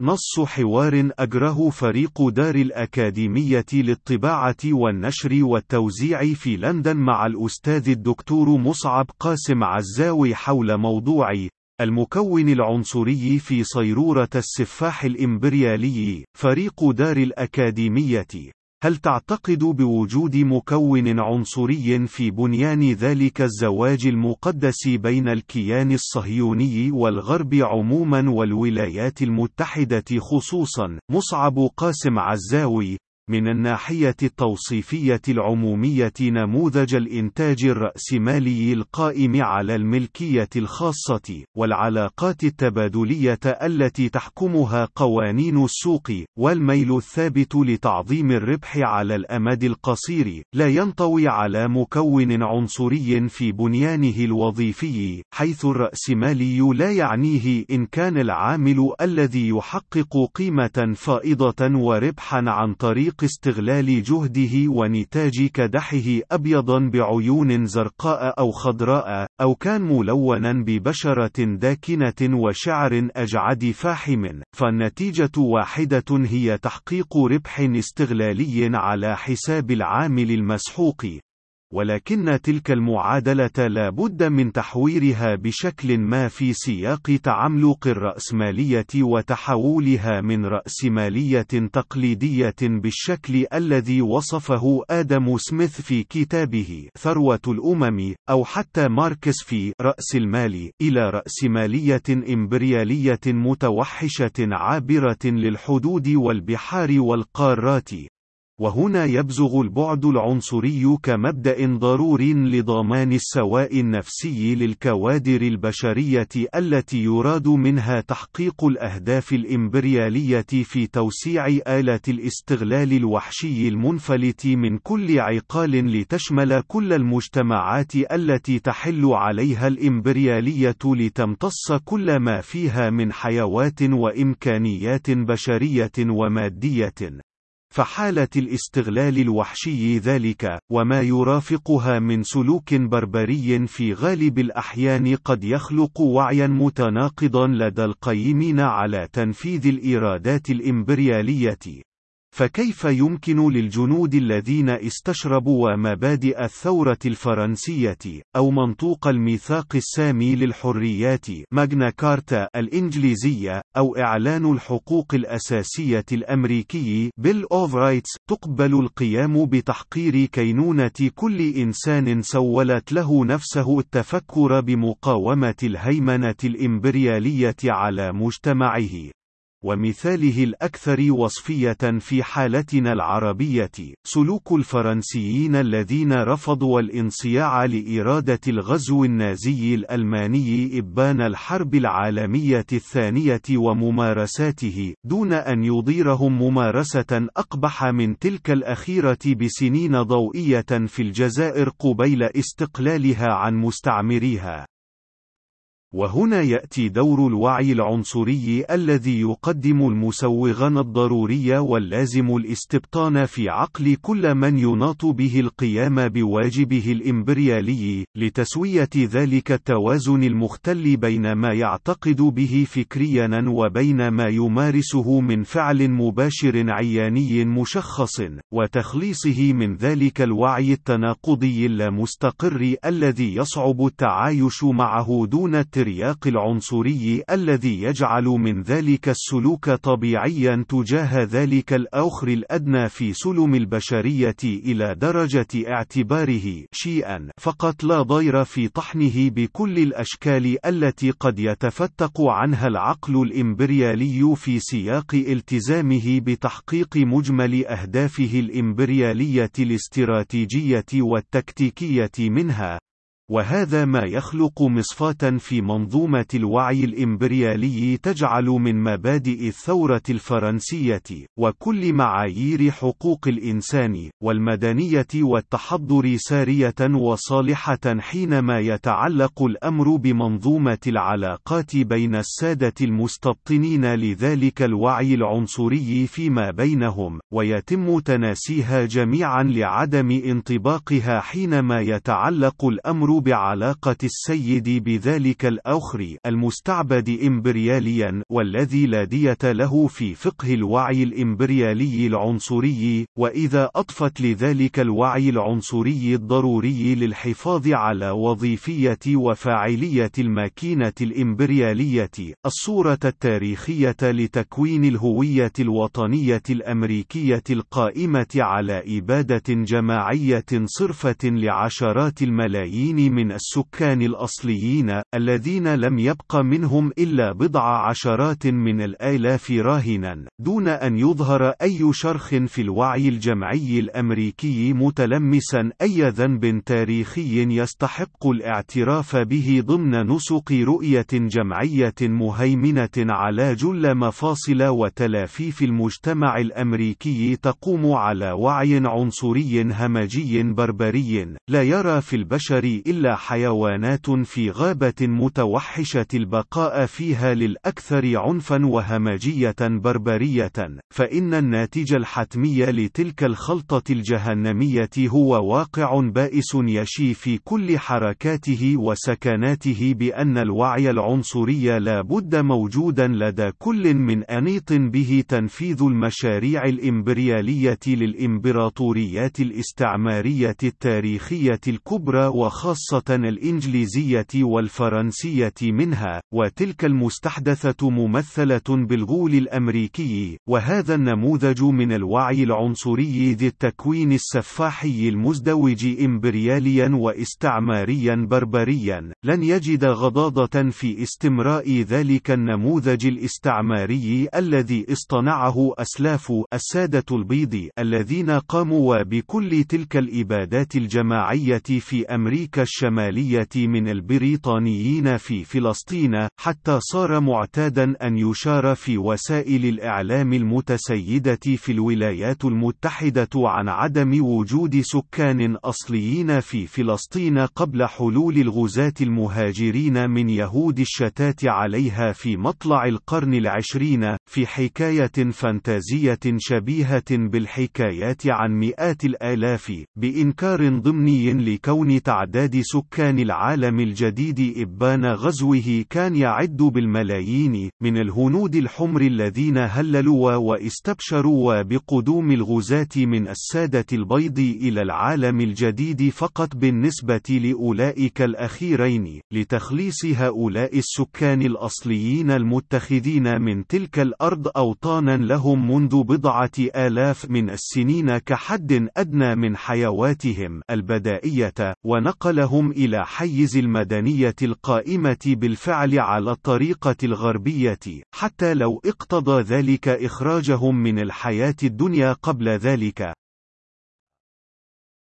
نص حوار أجره فريق دار الأكاديمية للطباعة والنشر والتوزيع في لندن مع الأستاذ الدكتور مصعب قاسم عزاوي حول موضوع المكون العنصري في صيرورة السفاح الإمبريالي فريق دار الأكاديمية. هل تعتقد بوجود مكون عنصري في بنيان ذلك الزواج المقدس بين الكيان الصهيوني والغرب عموما والولايات المتحدة خصوصا؟ مصعب قاسم عزاوي من الناحية التوصيفية العمومية نموذج الإنتاج الرأسمالي القائم على الملكية الخاصة، والعلاقات التبادلية التي تحكمها قوانين السوق، والميل الثابت لتعظيم الربح على الأمد القصير، لا ينطوي على مكون عنصري في بنيانه الوظيفي، حيث الرأسمالي لا يعنيه إن كان العامل الذي يحقق قيمة فائضة وربحا عن طريق طريق استغلال جهده ونتاج كدحه أبيضا بعيون زرقاء أو خضراء، أو كان ملونا ببشرة داكنة وشعر أجعد فاحم، فالنتيجة واحدة هي تحقيق ربح استغلالي على حساب العامل المسحوق، ولكن تلك المعادلة لا بد من تحويرها بشكل ما في سياق تعملق الرأسمالية وتحولها من رأسمالية تقليدية بالشكل الذي وصفه آدم سميث في كتابه ثروة الأمم أو حتى ماركس في رأس المال إلى رأسمالية إمبريالية متوحشة عابرة للحدود والبحار والقارات. وهنا يبزغ البعد العنصري كمبدأ ضروري لضمان السواء النفسي للكوادر البشرية التي يراد منها تحقيق الأهداف الإمبريالية في توسيع آلة الاستغلال الوحشي المنفلت من كل عقال لتشمل كل المجتمعات التي تحل عليها الإمبريالية لتمتص كل ما فيها من حيوات وإمكانيات بشرية ومادية. فحالة الاستغلال الوحشي ذلك، وما يرافقها من سلوك بربري في غالب الأحيان قد يخلق وعيا متناقضا لدى القيمين على تنفيذ الإرادات الإمبريالية، فكيف يمكن للجنود الذين استشربوا مبادئ الثورة الفرنسية، أو منطوق الميثاق السامي للحريات ماغنا كارتا الإنجليزية، أو إعلان الحقوق الأساسية الأمريكي Bill of Rights، تقبل القيام بتحقير كينونة كل إنسان سولت له نفسه التفكر بمقاومة الهيمنة الإمبريالية على مجتمعه. ومثاله الأكثر وصفية في حالتنا العربية، سلوك الفرنسيين الذين رفضوا الانصياع لإرادة الغزو النازي الألماني إبان الحرب العالمية الثانية وممارساته، دون أن يضيرهم ممارسة أقبح من تلك الأخيرة بسنين ضوئية في الجزائر قبيل استقلالها عن مستعمريها. وهنا يأتي دور الوعي العنصري الذي يقدم المسوغان الضروري واللازم الاستبطان في عقل كل من يناط به القيام بواجبه الإمبريالي، لتسوية ذلك التوازن المختل بين ما يعتقد به فكريا وبين ما يمارسه من فعل مباشر عياني مشخص، وتخليصه من ذلك الوعي التناقضي اللامستقر الذي يصعب التعايش معه دون التركيز الترياق العنصري الذي يجعل من ذلك السلوك طبيعيا تجاه ذلك الأخر الأدنى في سلم البشرية إلى درجة اعتباره شيئا فقط لا ضير في طحنه بكل الأشكال التي قد يتفتق عنها العقل الإمبريالي في سياق التزامه بتحقيق مجمل أهدافه الإمبريالية الاستراتيجية والتكتيكية منها. وهذا ما يخلق مصفاة في منظومة الوعي الإمبريالي تجعل من مبادئ الثورة الفرنسية، وكل معايير حقوق الإنسان، والمدنية والتحضر سارية وصالحة حينما يتعلق الأمر بمنظومة العلاقات بين السادة المستبطنين لذلك الوعي العنصري فيما بينهم، ويتم تناسيها جميعا لعدم انطباقها حينما يتعلق الأمر بعلاقة السيد بذلك الآخر المستعبد إمبرياليا والذي لا دية له في فقه الوعي الإمبريالي العنصري وإذا أضفت لذلك الوعي العنصري الضروري للحفاظ على وظيفية وفاعلية الماكينة الإمبريالية الصورة التاريخية لتكوين الهوية الوطنية الأمريكية القائمة على إبادة جماعية صرفة لعشرات الملايين من السكان الأصليين الذين لم يبق منهم إلا بضع عشرات من الآلاف راهنا دون أن يظهر أي شرخ في الوعي الجمعي الأمريكي متلمسا أي ذنب تاريخي يستحق الاعتراف به ضمن نسق رؤية جمعية مهيمنة على جل مفاصل وتلافيف المجتمع الأمريكي تقوم على وعي عنصري همجي بربري لا يرى في البشر إلا حيوانات في غابة متوحشة البقاء فيها للأكثر عنفا وهمجية بربرية فإن الناتج الحتمي لتلك الخلطة الجهنمية هو واقع بائس يشي في كل حركاته وسكناته بأن الوعي العنصري لا بد موجودا لدى كل من أنيط به تنفيذ المشاريع الإمبريالية للإمبراطوريات الاستعمارية التاريخية الكبرى وخاصة الإنجليزية والفرنسية منها وتلك المستحدثة ممثلة بالغول الأمريكي وهذا النموذج من الوعي العنصري ذي التكوين السفاحي المزدوج إمبرياليا واستعماريا بربريا لن يجد غضاضة في استمراء ذلك النموذج الاستعماري الذي اصطنعه أسلاف السادة البيض الذين قاموا بكل تلك الإبادات الجماعية في أمريكا الشمالية من البريطانيين في فلسطين حتى صار معتادا أن يشار في وسائل الإعلام المتسيدة في الولايات المتحدة عن عدم وجود سكان أصليين في فلسطين قبل حلول الغزاة المهاجرين من يهود الشتات عليها في مطلع القرن العشرين في حكاية فانتازية شبيهة بالحكايات عن مئات الآلاف بإنكار ضمني لكون تعداد سكان العالم الجديد إبان غزوه كان يعد بالملايين من الهنود الحمر الذين هللوا واستبشروا بقدوم الغزاة من السادة البيض إلى العالم الجديد فقط بالنسبة لأولئك الأخيرين لتخليص هؤلاء السكان الأصليين المتخذين من تلك الأرض أوطانا لهم منذ بضعة آلاف من السنين كحد أدنى من حيواتهم البدائية ونقلهم إلى حيز المدنية القائمة بالفعل على الطريقة الغربية حتى لو اقتضى ذلك إخراجهم من الحياة الدنيا قبل ذلك.